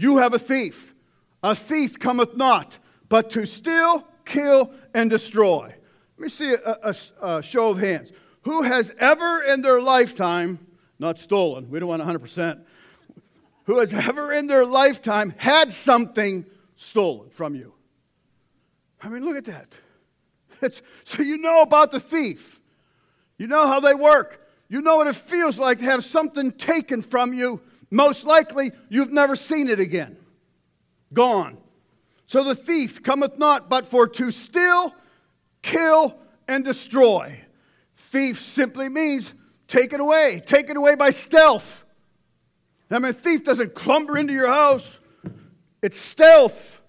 You have a thief. A thief cometh not, but to steal, kill, and destroy. Let me see a, a, a show of hands. Who has ever in their lifetime, not stolen, we don't want 100%, who has ever in their lifetime had something stolen from you? I mean, look at that. It's, so you know about the thief. You know how they work. You know what it feels like to have something taken from you. Most likely, you've never seen it again. Gone. So the thief cometh not but for to steal, kill, and destroy. Thief simply means take it away, take it away by stealth. I mean, a thief doesn't clumber into your house, it's stealth.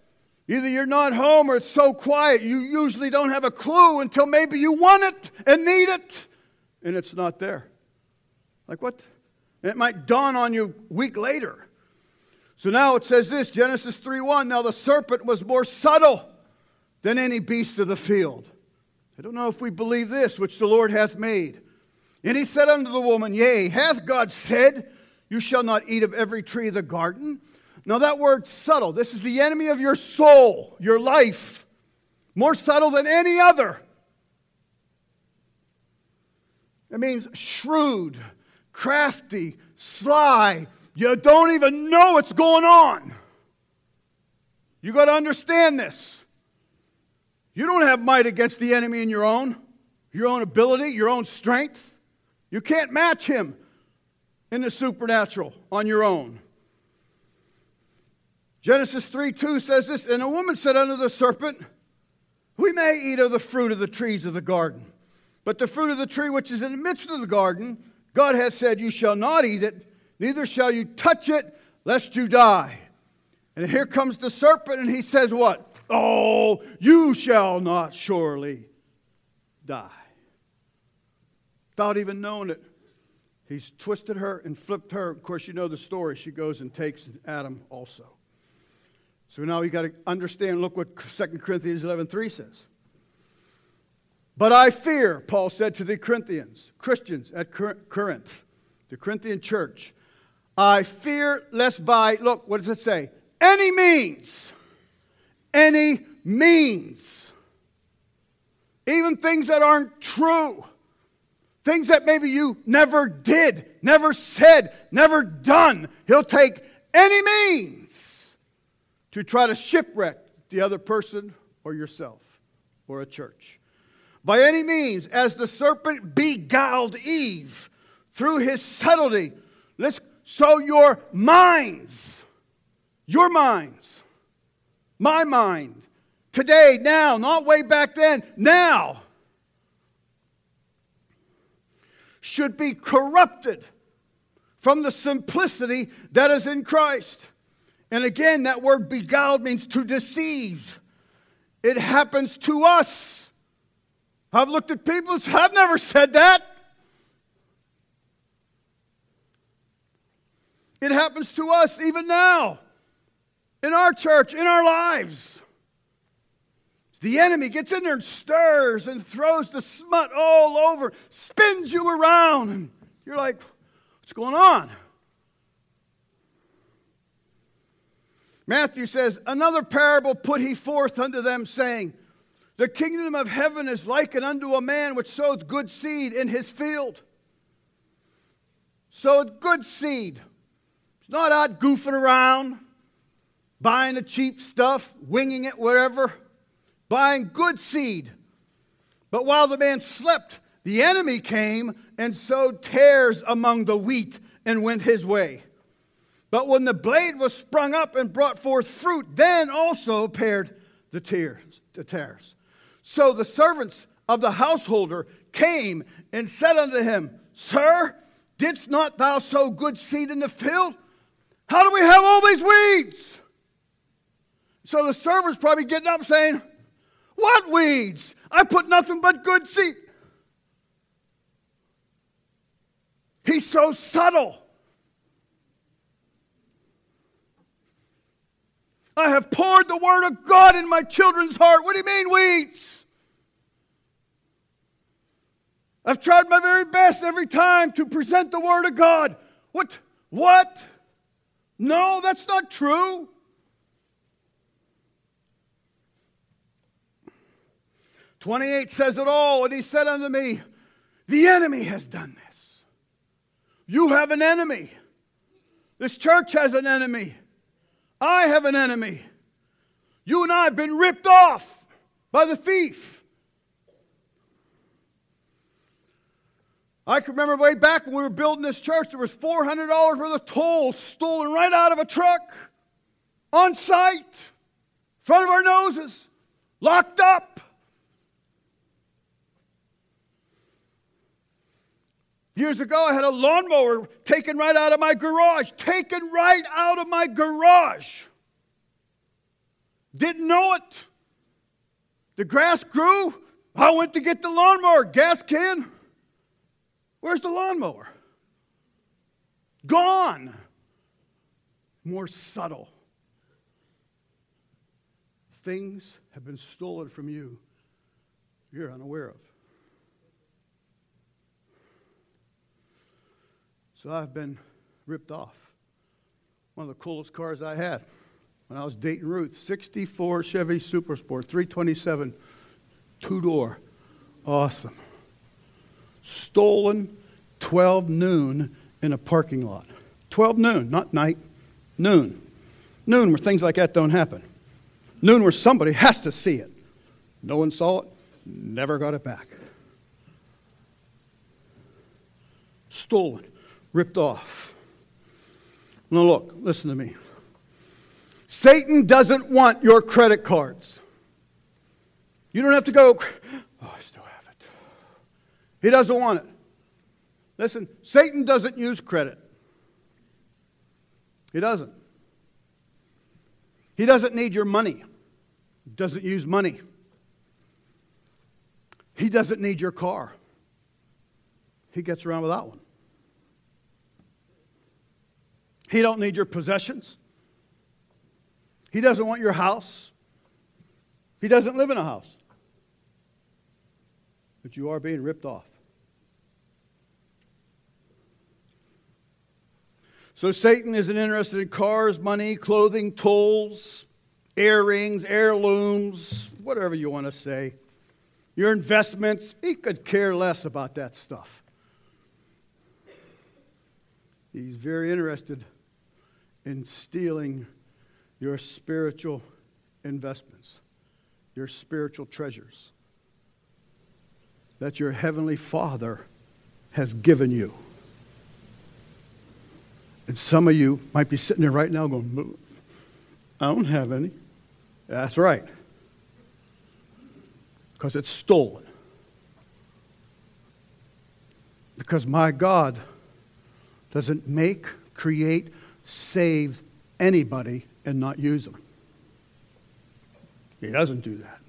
Either you're not home or it's so quiet you usually don't have a clue until maybe you want it and need it and it's not there. Like what? It might dawn on you a week later. So now it says this Genesis 3 1 Now the serpent was more subtle than any beast of the field. I don't know if we believe this, which the Lord hath made. And he said unto the woman, Yea, hath God said, You shall not eat of every tree of the garden? Now, that word subtle, this is the enemy of your soul, your life, more subtle than any other. It means shrewd, crafty, sly. You don't even know what's going on. You got to understand this. You don't have might against the enemy in your own, your own ability, your own strength. You can't match him in the supernatural on your own. Genesis 3 2 says this And a woman said unto the serpent, We may eat of the fruit of the trees of the garden, but the fruit of the tree which is in the midst of the garden, God hath said, You shall not eat it, neither shall you touch it, lest you die. And here comes the serpent, and he says, What? Oh, you shall not surely die. Without even knowing it, he's twisted her and flipped her. Of course, you know the story. She goes and takes Adam also. So now you got to understand, look what 2 Corinthians 11.3 says. But I fear, Paul said to the Corinthians, Christians at Corinth, the Corinthian church, I fear lest by, look, what does it say? Any means, any means, even things that aren't true, things that maybe you never did, never said, never done, he'll take any means to try to shipwreck the other person or yourself or a church. By any means, as the serpent beguiled Eve through his subtlety, let's so your minds, your minds, my mind, today, now, not way back then, now, should be corrupted from the simplicity that is in Christ. And again, that word beguiled means to deceive. It happens to us. I've looked at people, I've never said that. It happens to us even now, in our church, in our lives. The enemy gets in there and stirs and throws the smut all over, spins you around, and you're like, what's going on? Matthew says, Another parable put he forth unto them, saying, The kingdom of heaven is likened unto a man which sowed good seed in his field. Sowed good seed. It's not out goofing around, buying the cheap stuff, winging it, whatever. Buying good seed. But while the man slept, the enemy came and sowed tares among the wheat and went his way. But when the blade was sprung up and brought forth fruit, then also appeared the tears, the tares. So the servants of the householder came and said unto him, Sir, didst not thou sow good seed in the field? How do we have all these weeds? So the servant's probably getting up saying, What weeds? I put nothing but good seed. He's so subtle. I have poured the word of God in my children's heart. What do you mean, weeds? I've tried my very best every time to present the word of God. What? What? No, that's not true. Twenty-eight says it all, and he said unto me, The enemy has done this. You have an enemy. This church has an enemy. I have an enemy. You and I have been ripped off by the thief. I can remember way back when we were building this church, there was $400 worth of tolls stolen right out of a truck on site, in front of our noses, locked up. Years ago, I had a lawnmower taken right out of my garage, taken right out of my garage. Didn't know it. The grass grew. I went to get the lawnmower. Gas can. Where's the lawnmower? Gone. More subtle. Things have been stolen from you you're unaware of. So I've been ripped off. One of the coolest cars I had when I was dating Ruth 64 Chevy Super Sport, 327, two door. Awesome. Stolen 12 noon in a parking lot. 12 noon, not night, noon. Noon where things like that don't happen. Noon where somebody has to see it. No one saw it, never got it back. Stolen, ripped off. Now, look, listen to me. Satan doesn't want your credit cards. You don't have to go, oh, I still have it. He doesn't want it. Listen, Satan doesn't use credit. He doesn't. He doesn't need your money. He doesn't use money. He doesn't need your car. He gets around without one. He don't need your possessions. He doesn't want your house. He doesn't live in a house. But you are being ripped off. So Satan isn't interested in cars, money, clothing, tools, earrings, heirlooms, whatever you want to say. Your investments, he could care less about that stuff. He's very interested in stealing your spiritual investments, your spiritual treasures that your Heavenly Father has given you. And some of you might be sitting there right now going, I don't have any. That's right. Because it's stolen. Because my God doesn't make, create, save anybody and not use them. He doesn't do that.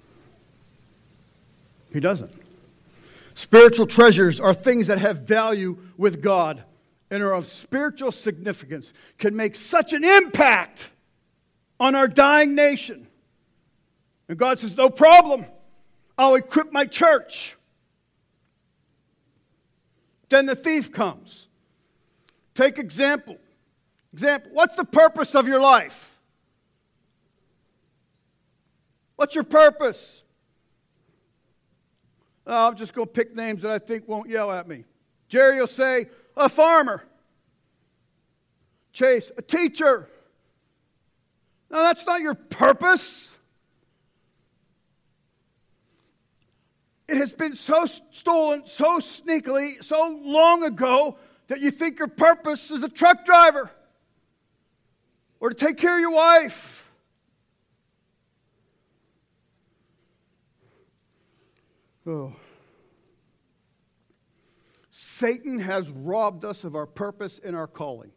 He doesn't. Spiritual treasures are things that have value with God and are of spiritual significance, can make such an impact on our dying nation. And God says, No problem. I'll equip my church. Then the thief comes. Take example. Example. What's the purpose of your life? What's your purpose? Oh, I'm just going to pick names that I think won't yell at me. Jerry will say, a farmer. Chase, a teacher. No, that's not your purpose. It has been so stolen, so sneakily, so long ago that you think your purpose is a truck driver or to take care of your wife Oh. Satan has robbed us of our purpose and our calling.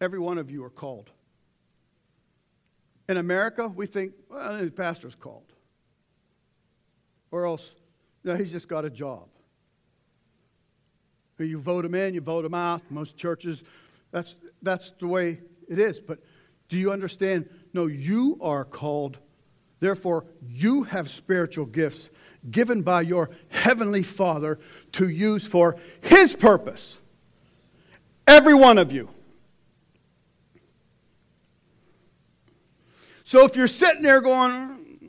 Every one of you are called. In America, we think, well, the pastor's called. Or else, no, he's just got a job. You vote him in, you vote him out. Most churches, that's, that's the way it is. But do you understand? No, you are called. Therefore, you have spiritual gifts given by your heavenly Father to use for His purpose. Every one of you. So if you're sitting there going,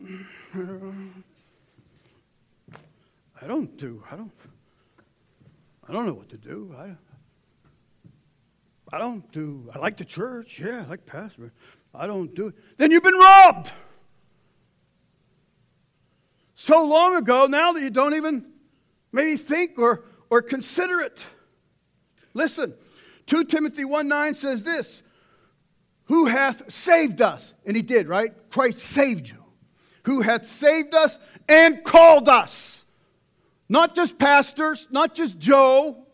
I don't do, I don't, I don't know what to do. I, I don't do, I like the church, yeah, I like pastor. I don't do it. Then you've been robbed. So long ago, now that you don't even maybe think or, or consider it. Listen, 2 Timothy 1 9 says this Who hath saved us? And he did, right? Christ saved you. Who hath saved us and called us. Not just pastors, not just Joe,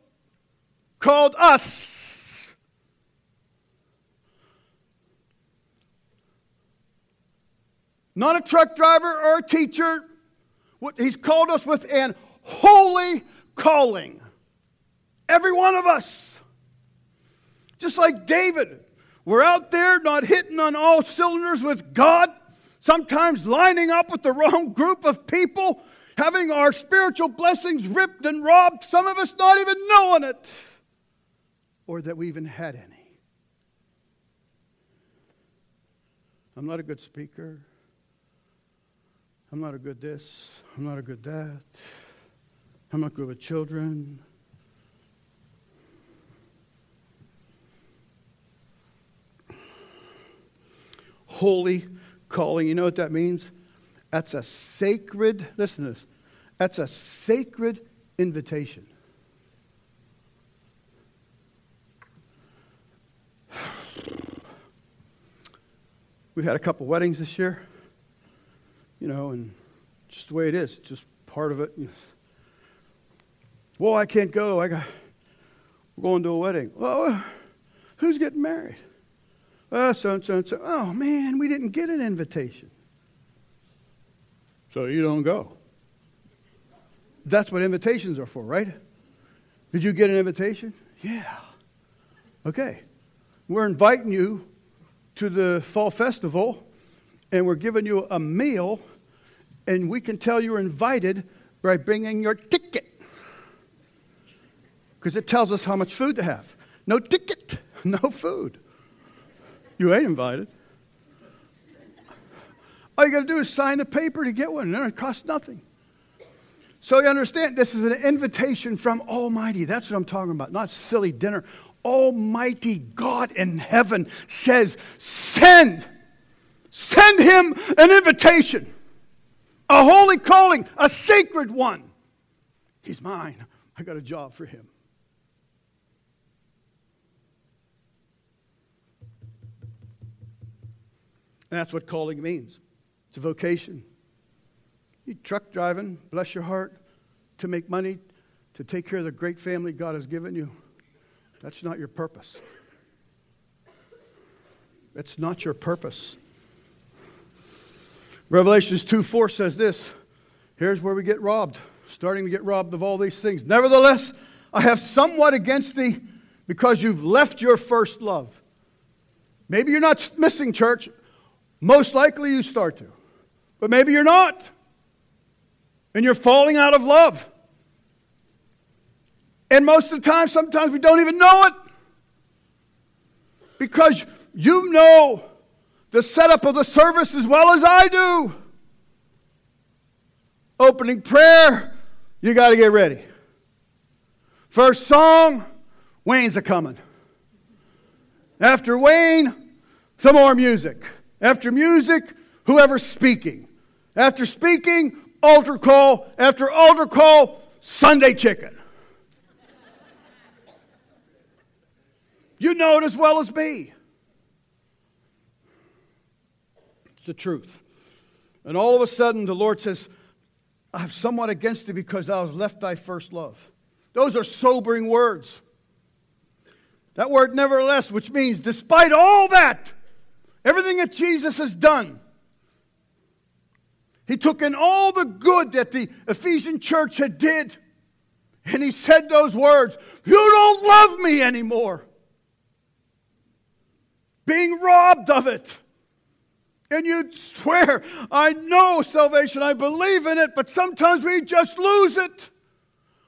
called us. Not a truck driver or a teacher. He's called us with an holy calling. Every one of us. Just like David, we're out there not hitting on all cylinders with God, sometimes lining up with the wrong group of people, having our spiritual blessings ripped and robbed, some of us not even knowing it, or that we even had any. I'm not a good speaker. I'm not a good this. I'm not a good that. I'm not good with children. Holy calling. You know what that means? That's a sacred, listen to this, that's a sacred invitation. We've had a couple weddings this year, you know, and just the way it is, just part of it. Well, I can't go. I got we're going to a wedding. Well, uh, who's getting married? Uh, so and so and so. Oh man, we didn't get an invitation. So you don't go. That's what invitations are for, right? Did you get an invitation? Yeah. Okay. We're inviting you to the fall festival and we're giving you a meal and we can tell you're invited by bringing your ticket. Because it tells us how much food to have. No ticket, no food. You ain't invited. All you got to do is sign the paper to get one, and it costs nothing. So you understand, this is an invitation from Almighty. That's what I'm talking about, not silly dinner. Almighty God in heaven says, Send, send him an invitation a holy calling, a sacred one. He's mine. I got a job for him. And that's what calling means it's a vocation. You truck driving, bless your heart, to make money, to take care of the great family God has given you. That's not your purpose. It's not your purpose. Revelations 2 4 says this here's where we get robbed, starting to get robbed of all these things. Nevertheless, I have somewhat against thee because you've left your first love. Maybe you're not missing church. Most likely you start to. But maybe you're not. And you're falling out of love. And most of the time, sometimes we don't even know it. Because you know the setup of the service as well as I do. Opening prayer, you got to get ready. First song, Wayne's a coming. After Wayne, some more music. After music, whoever's speaking. After speaking, altar call. After altar call, Sunday chicken. You know it as well as me. It's the truth. And all of a sudden, the Lord says, I have somewhat against thee because thou hast left thy first love. Those are sobering words. That word, nevertheless, which means despite all that, everything that Jesus has done, he took in all the good that the Ephesian church had did, and he said those words, You don't love me anymore. Being robbed of it. And you'd swear, I know salvation, I believe in it, but sometimes we just lose it.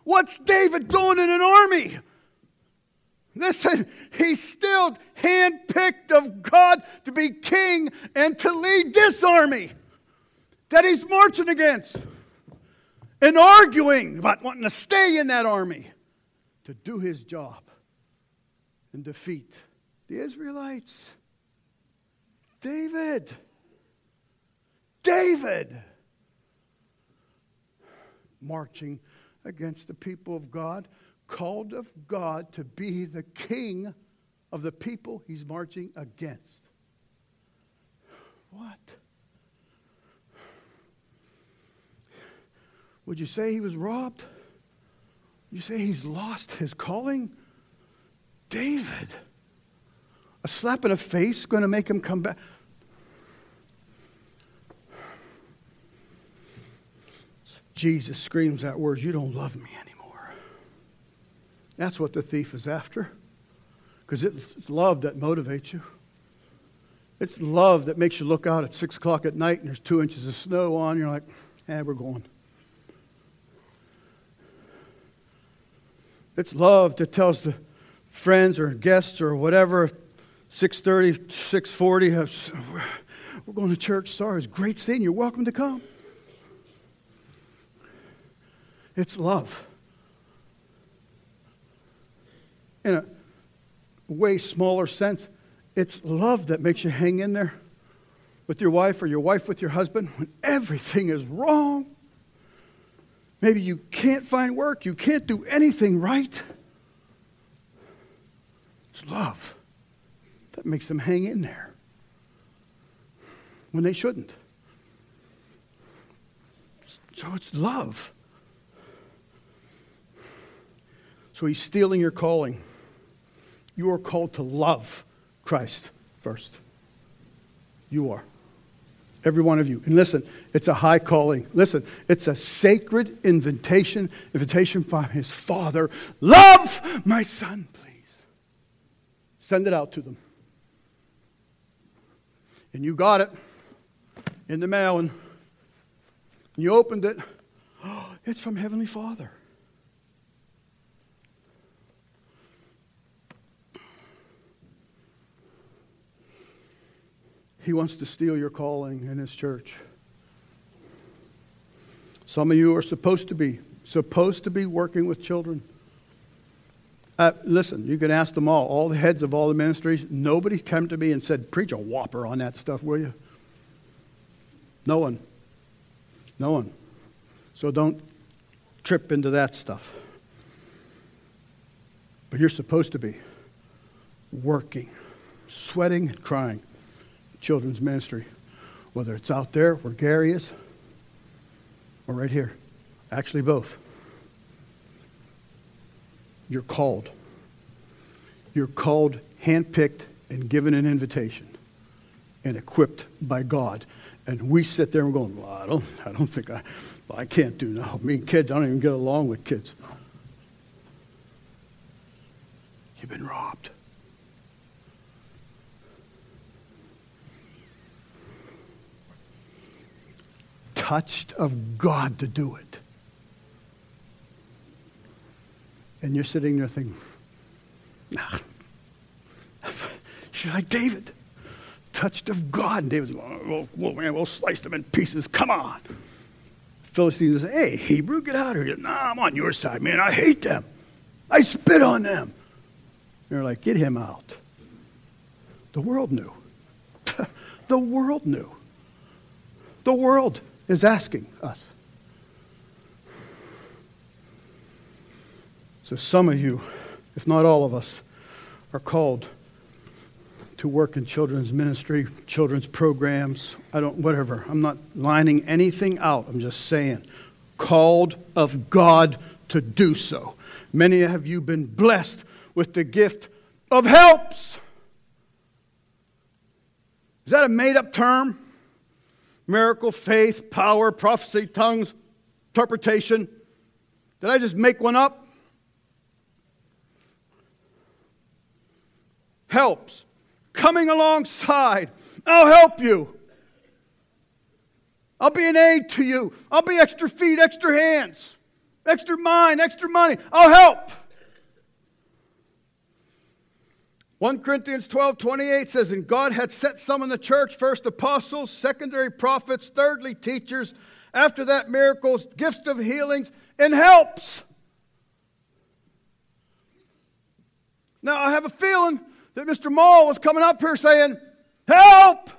What's David doing in an army? Listen, he's still handpicked of God to be king and to lead this army that he's marching against and arguing about wanting to stay in that army to do his job and defeat the Israelites. David. David. Marching against the people of God, called of God to be the king of the people he's marching against. What? Would you say he was robbed? You say he's lost his calling? David. A slap in the face going to make him come back. Jesus screams that words, You don't love me anymore. That's what the thief is after. Because it's love that motivates you. It's love that makes you look out at 6 o'clock at night and there's two inches of snow on. You're like, eh, we're going. It's love that tells the friends or guests or whatever, 6.30, 6.40, we're going to church. Sorry, it's great seeing you. You're welcome to come. It's love. In a way smaller sense, it's love that makes you hang in there with your wife or your wife with your husband when everything is wrong. Maybe you can't find work, you can't do anything right. It's love that makes them hang in there when they shouldn't. So it's love. So he's stealing your calling. You are called to love Christ first. You are. Every one of you. And listen, it's a high calling. Listen, it's a sacred invitation, invitation from his father. Love my son, please. Send it out to them. And you got it in the mail and you opened it. Oh, it's from Heavenly Father. He wants to steal your calling in his church. Some of you are supposed to be supposed to be working with children. Uh, listen, you can ask them all, all the heads of all the ministries. Nobody came to me and said, Preach a whopper on that stuff, will you? No one. No one. So don't trip into that stuff. But you're supposed to be working, sweating, and crying children's ministry, whether it's out there where Gary is or right here. Actually, both. You're called. You're called, handpicked, and given an invitation and equipped by God. And we sit there and we're going, well, I don't, I don't think I, well, I can't do now. Me and kids, I don't even get along with kids. You've been robbed. Touched of God to do it. And you're sitting there thinking, nah. you're like David, touched of God. And David's well, man, we'll slice them in pieces. Come on. Philistines say, hey, Hebrew, get out of here. Nah, I'm on your side, man. I hate them. I spit on them. And they're like, get him out. The world knew. the world knew. The world is asking us. So, some of you, if not all of us, are called to work in children's ministry, children's programs, I don't, whatever. I'm not lining anything out. I'm just saying, called of God to do so. Many have you been blessed with the gift of helps. Is that a made up term? Miracle, faith, power, prophecy, tongues, interpretation. Did I just make one up? Helps. Coming alongside. I'll help you. I'll be an aid to you. I'll be extra feet, extra hands, extra mind, extra money. I'll help. 1 Corinthians 12 28 says, And God had set some in the church, first apostles, secondary prophets, thirdly teachers, after that miracles, gifts of healings, and helps. Now, I have a feeling that Mr. Mall was coming up here saying, Help!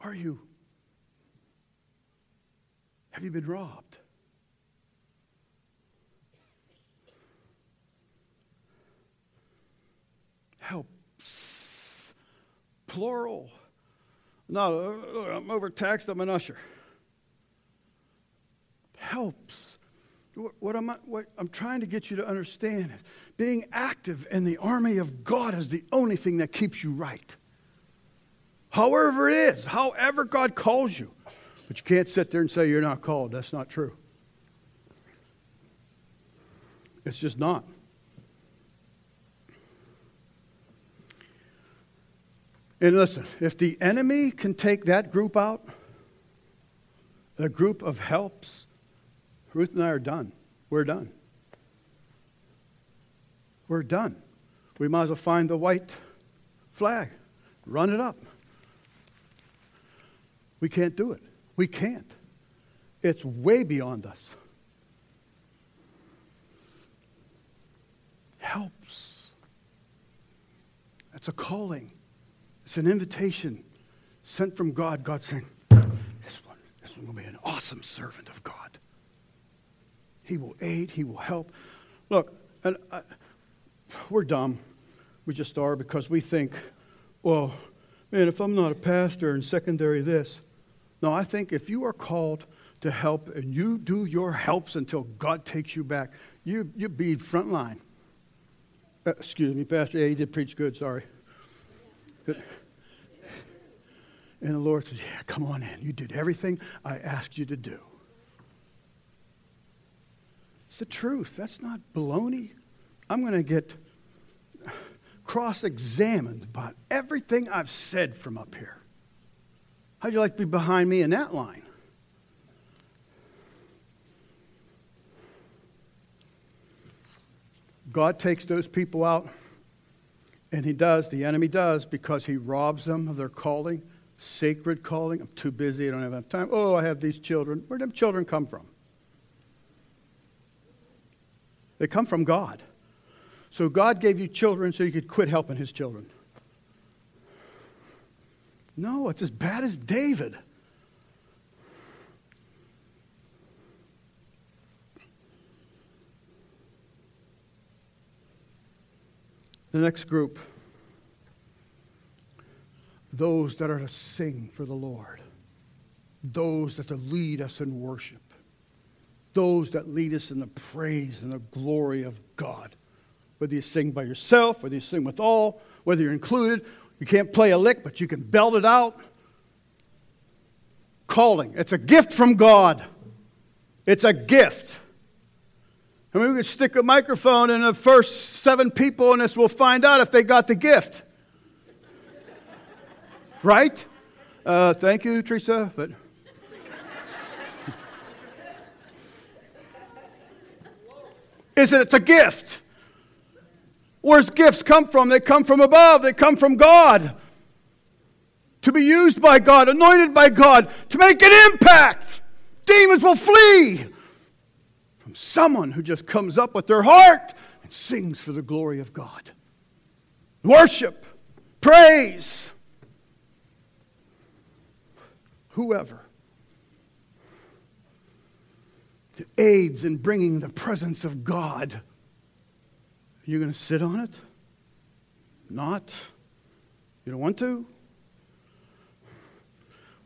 Are you? Have you been robbed? Helps. Plural. No, I'm overtaxed, I'm an usher. Helps. What, I'm, what I'm trying to get you to understand is being active in the army of God is the only thing that keeps you right. However, it is, however, God calls you. But you can't sit there and say you're not called. That's not true. It's just not. And listen, if the enemy can take that group out, a group of helps, Ruth and I are done. We're done. We're done. We might as well find the white flag, run it up. We can't do it. We can't. It's way beyond us. Helps. That's a calling. It's an invitation sent from God. God saying, This one, this one will be an awesome servant of God. He will aid, he will help. Look, and I, we're dumb. We just are because we think, well, man, if I'm not a pastor and secondary this. No, I think if you are called to help and you do your helps until God takes you back, you, you be front line. Uh, excuse me, Pastor. Yeah, he did preach good, sorry. And the Lord says, Yeah, come on in. You did everything I asked you to do. It's the truth. That's not baloney. I'm going to get cross examined about everything I've said from up here. How'd you like to be behind me in that line? God takes those people out and he does, the enemy does, because he robs them of their calling, sacred calling. I'm too busy, I don't have enough time. Oh, I have these children. Where did them children come from? They come from God. So God gave you children so you could quit helping his children. No, it's as bad as David. The next group, those that are to sing for the Lord, those that to lead us in worship, those that lead us in the praise and the glory of God. Whether you sing by yourself, whether you sing with all, whether you're included, you can't play a lick, but you can belt it out. Calling. It's a gift from God. It's a gift. I mean, we could stick a microphone in the first seven people and this, we'll find out if they got the gift. right? Uh, thank you, Teresa. But is it? It's a gift. Where's gifts come from? They come from above. They come from God. To be used by God, anointed by God, to make an impact. Demons will flee someone who just comes up with their heart and sings for the glory of God. Worship, praise, whoever that aids in bringing the presence of God. You're going to sit on it? Not? You don't want to?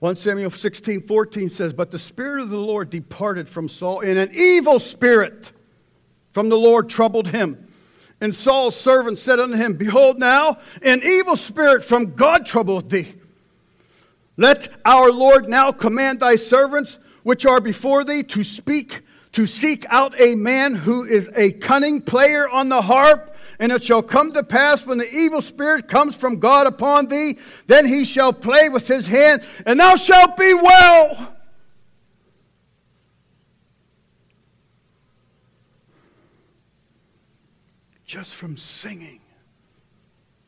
1 Samuel 16, 14 says, But the Spirit of the Lord departed from Saul, and an evil spirit from the Lord troubled him. And Saul's servant said unto him, Behold, now an evil spirit from God troubleth thee. Let our Lord now command thy servants which are before thee to speak, to seek out a man who is a cunning player on the harp and it shall come to pass when the evil spirit comes from God upon thee, then he shall play with his hand, and thou shalt be well. just from singing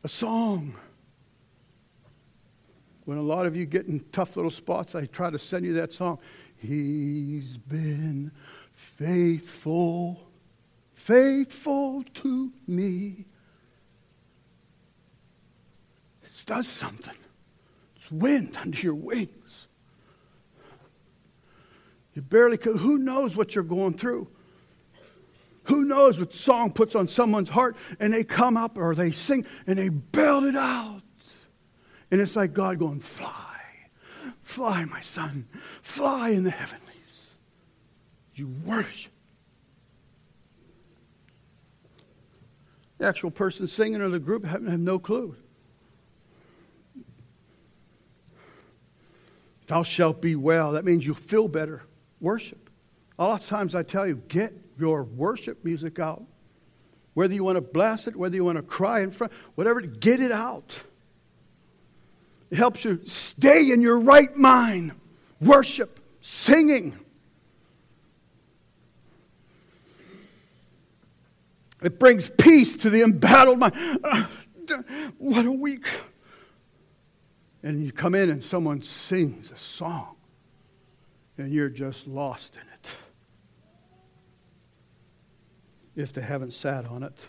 a song. When a lot of you get in tough little spots, I try to send you that song. He's been faithful, faithful to me. It does something. It's wind under your wings. You barely could. Who knows what you're going through? Who knows what song puts on someone's heart and they come up or they sing and they belt it out. And it's like God going, Fly, fly, my son, fly in the heavenlies. You worship. The actual person singing or the group have, have no clue. Thou shalt be well. That means you feel better. Worship. A lot of times I tell you, get your worship music out. Whether you want to blast it, whether you want to cry in front, whatever, get it out. It helps you stay in your right mind. Worship, singing. It brings peace to the embattled mind. Uh, what a week. And you come in and someone sings a song, and you're just lost in it if they haven't sat on it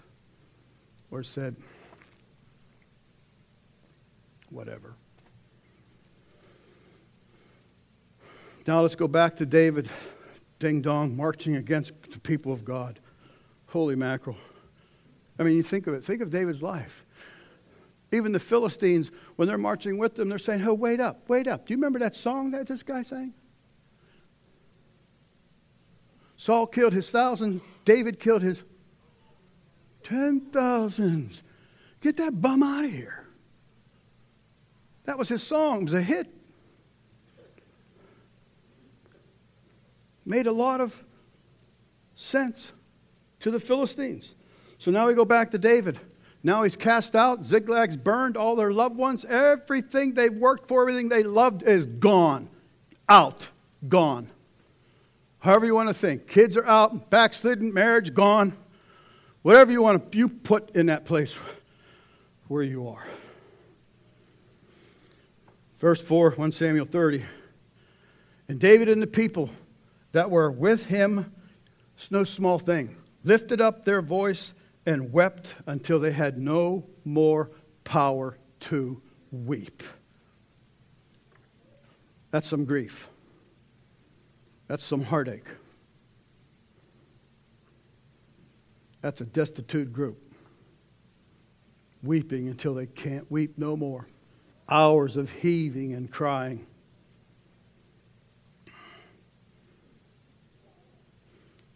or said, whatever. Now let's go back to David, ding dong, marching against the people of God. Holy mackerel. I mean, you think of it. Think of David's life. Even the Philistines, when they're marching with them, they're saying, Oh, wait up, wait up. Do you remember that song that this guy sang? Saul killed his thousand, David killed his ten thousands. Get that bum out of here. That was his song, it was a hit. Made a lot of sense to the Philistines. So now we go back to David. Now he's cast out, Ziklag's burned, all their loved ones, everything they've worked for, everything they loved is gone. Out. Gone. However you want to think. Kids are out, backslidden, marriage gone. Whatever you want to you put in that place where you are. Verse 4, 1 Samuel 30. And David and the people that were with him, it's no small thing, lifted up their voice and wept until they had no more power to weep. That's some grief. That's some heartache. That's a destitute group. Weeping until they can't weep no more. Hours of heaving and crying.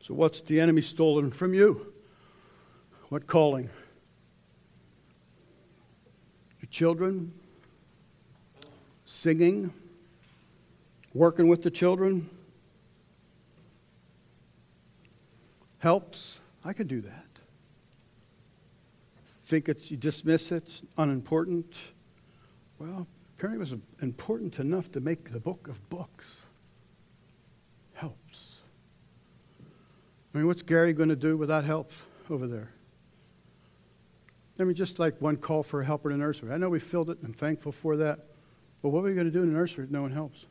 So, what's the enemy stolen from you? What calling? Your children? Singing? Working with the children? Helps? I could do that. Think it's, you dismiss it, it's unimportant. Well, apparently it was important enough to make the book of books. Helps. I mean, what's Gary going to do without help over there? I mean, just like one call for a helper in the nursery. I know we filled it I'm thankful for that. But what are we going to do in the nursery if no one helps?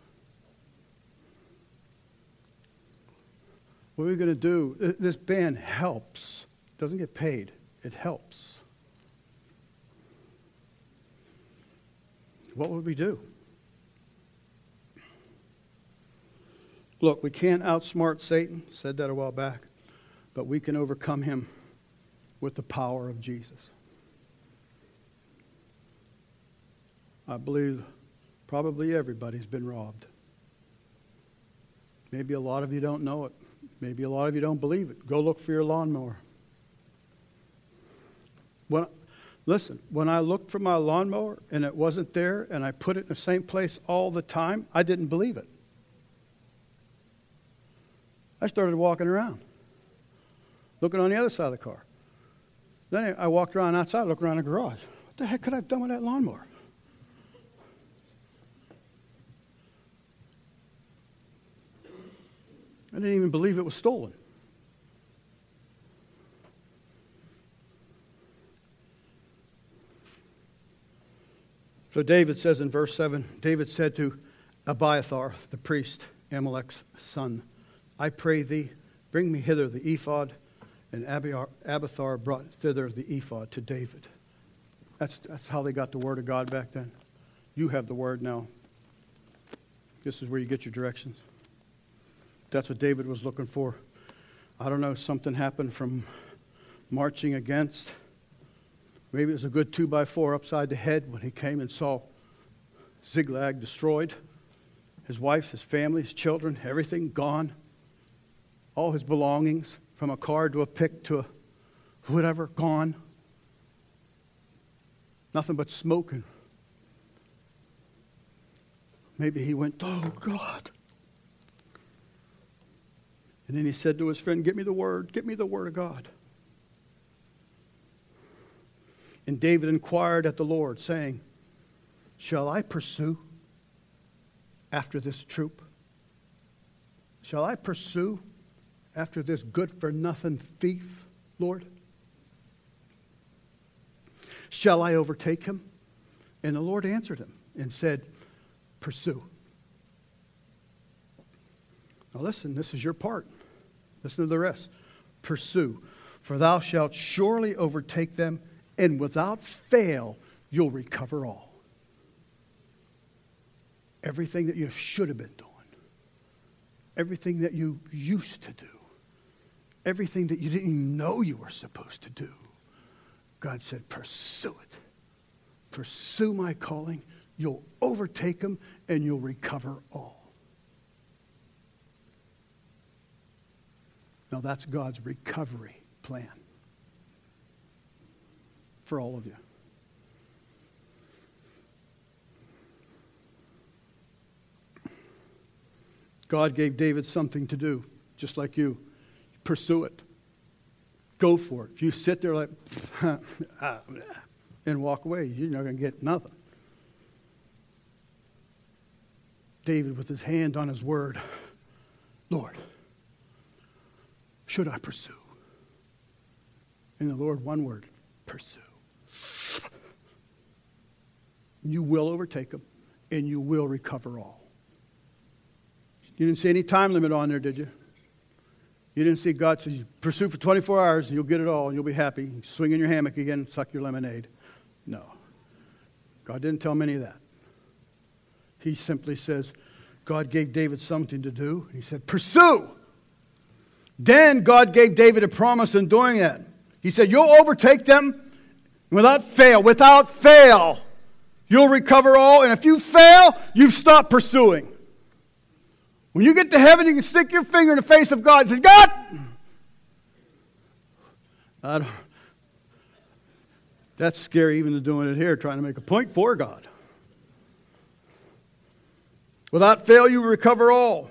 What are we going to do? This band helps. It doesn't get paid. It helps. What would we do? Look, we can't outsmart Satan, said that a while back, but we can overcome him with the power of Jesus. I believe probably everybody's been robbed. Maybe a lot of you don't know it. Maybe a lot of you don't believe it. Go look for your lawnmower. When, listen, when I looked for my lawnmower and it wasn't there and I put it in the same place all the time, I didn't believe it. I started walking around, looking on the other side of the car. Then I walked around outside, looking around the garage. What the heck could I have done with that lawnmower? I didn't even believe it was stolen. So David says in verse 7 David said to Abiathar, the priest, Ahimelech's son, I pray thee, bring me hither the ephod. And Abiathar brought thither the ephod to David. That's, that's how they got the word of God back then. You have the word now. This is where you get your directions. That's what David was looking for. I don't know, something happened from marching against. Maybe it was a good two by four upside the head when he came and saw Ziklag destroyed. His wife, his family, his children, everything gone. All his belongings, from a car to a pick to a whatever, gone. Nothing but smoking. Maybe he went, Oh God. And then he said to his friend, Get me the word, get me the word of God. And David inquired at the Lord, saying, Shall I pursue after this troop? Shall I pursue after this good for nothing thief, Lord? Shall I overtake him? And the Lord answered him and said, Pursue. Now listen, this is your part. Listen to the rest. Pursue, for thou shalt surely overtake them, and without fail you'll recover all. Everything that you should have been doing, everything that you used to do, everything that you didn't know you were supposed to do. God said, Pursue it. Pursue my calling. You'll overtake them and you'll recover all. Now, that's God's recovery plan for all of you. God gave David something to do, just like you. Pursue it. Go for it. If you sit there like, ah, and walk away, you're not going to get nothing. David, with his hand on his word, Lord, should I pursue? And the Lord, one word pursue. You will overtake them and you will recover all. You didn't see any time limit on there, did you? You didn't see God so you pursue for 24 hours and you'll get it all and you'll be happy. Swing in your hammock again, suck your lemonade. No. God didn't tell him any of that. He simply says, God gave David something to do. He said, pursue. Then God gave David a promise in doing it. He said, You'll overtake them without fail. Without fail, you'll recover all. And if you fail, you've stopped pursuing. When you get to heaven, you can stick your finger in the face of God and say, God, I don't, that's scary even to doing it here, trying to make a point for God. Without fail, you recover all.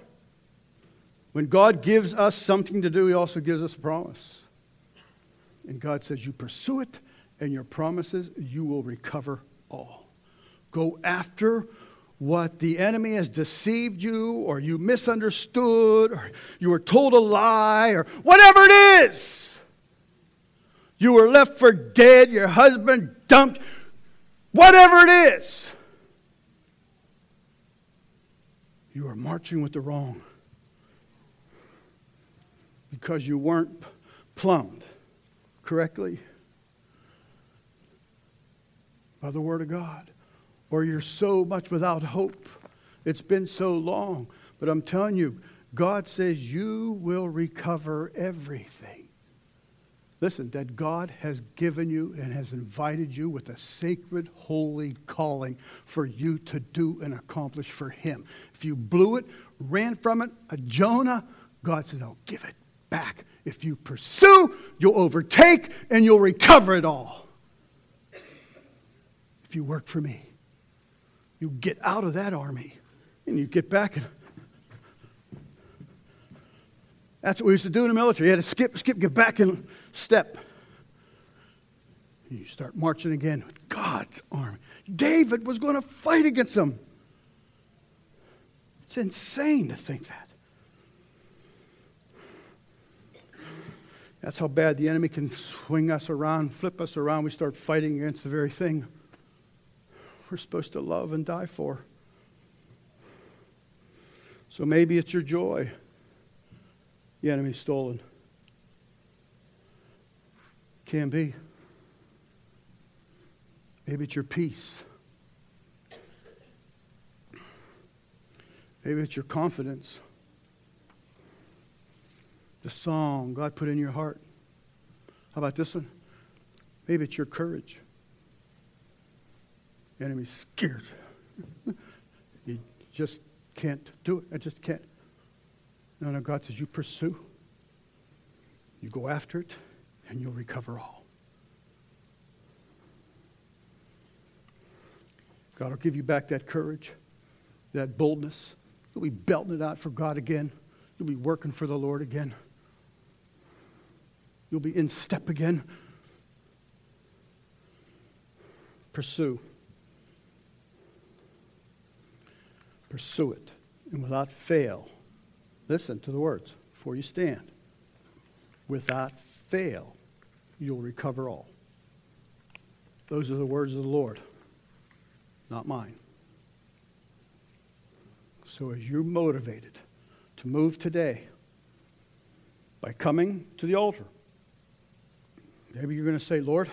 When God gives us something to do, He also gives us a promise. And God says, You pursue it, and your promises, you will recover all. Go after what the enemy has deceived you, or you misunderstood, or you were told a lie, or whatever it is. You were left for dead, your husband dumped, whatever it is. You are marching with the wrong because you weren't plumbed correctly by the Word of God, or you're so much without hope. It's been so long. But I'm telling you, God says you will recover everything. Listen, that God has given you and has invited you with a sacred, holy calling for you to do and accomplish for Him. If you blew it, ran from it, a Jonah, God says, I'll give it back. If you pursue, you'll overtake and you'll recover it all. If you work for me, you get out of that army and you get back. And that's what we used to do in the military. You had to skip, skip, get back and step. You start marching again with God's army. David was going to fight against them. It's insane to think that. That's how bad the enemy can swing us around, flip us around. We start fighting against the very thing we're supposed to love and die for. So maybe it's your joy the enemy's stolen. Can be. Maybe it's your peace. Maybe it's your confidence. The song God put in your heart. How about this one? Maybe it's your courage. Enemy's scared. you just can't do it. I just can't. No, no, God says you pursue, you go after it, and you'll recover all. God will give you back that courage, that boldness. You'll be belting it out for God again. You'll be working for the Lord again. You'll be in step again. Pursue. Pursue it. And without fail, listen to the words before you stand. Without fail, you'll recover all. Those are the words of the Lord, not mine. So, as you're motivated to move today by coming to the altar, maybe you're going to say, Lord,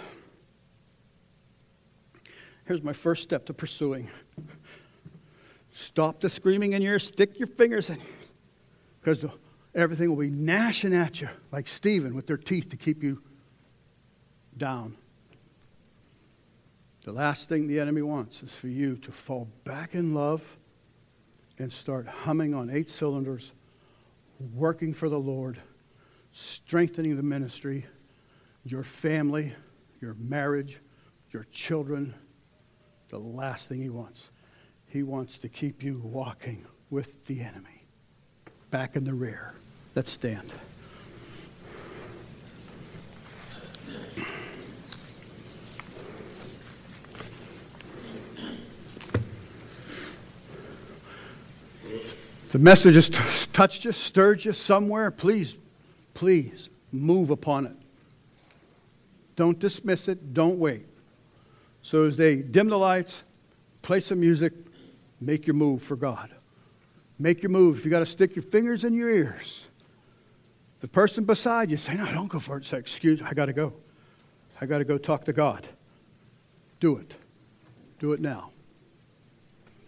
here's my first step to pursuing. Stop the screaming in your ear, stick your fingers in, because everything will be gnashing at you like Stephen with their teeth to keep you down. The last thing the enemy wants is for you to fall back in love and start humming on eight cylinders, working for the Lord, strengthening the ministry, your family, your marriage, your children. The last thing he wants. He wants to keep you walking with the enemy, back in the rear. Let's stand. the message has touched you, stirred you somewhere, please, please move upon it. Don't dismiss it. Don't wait. So as they dim the lights, play some music, make your move for God. Make your move. If you got to stick your fingers in your ears, the person beside you say, "No, don't go for it." Say, "Excuse, I got to go. I got to go talk to God." Do it. Do it now.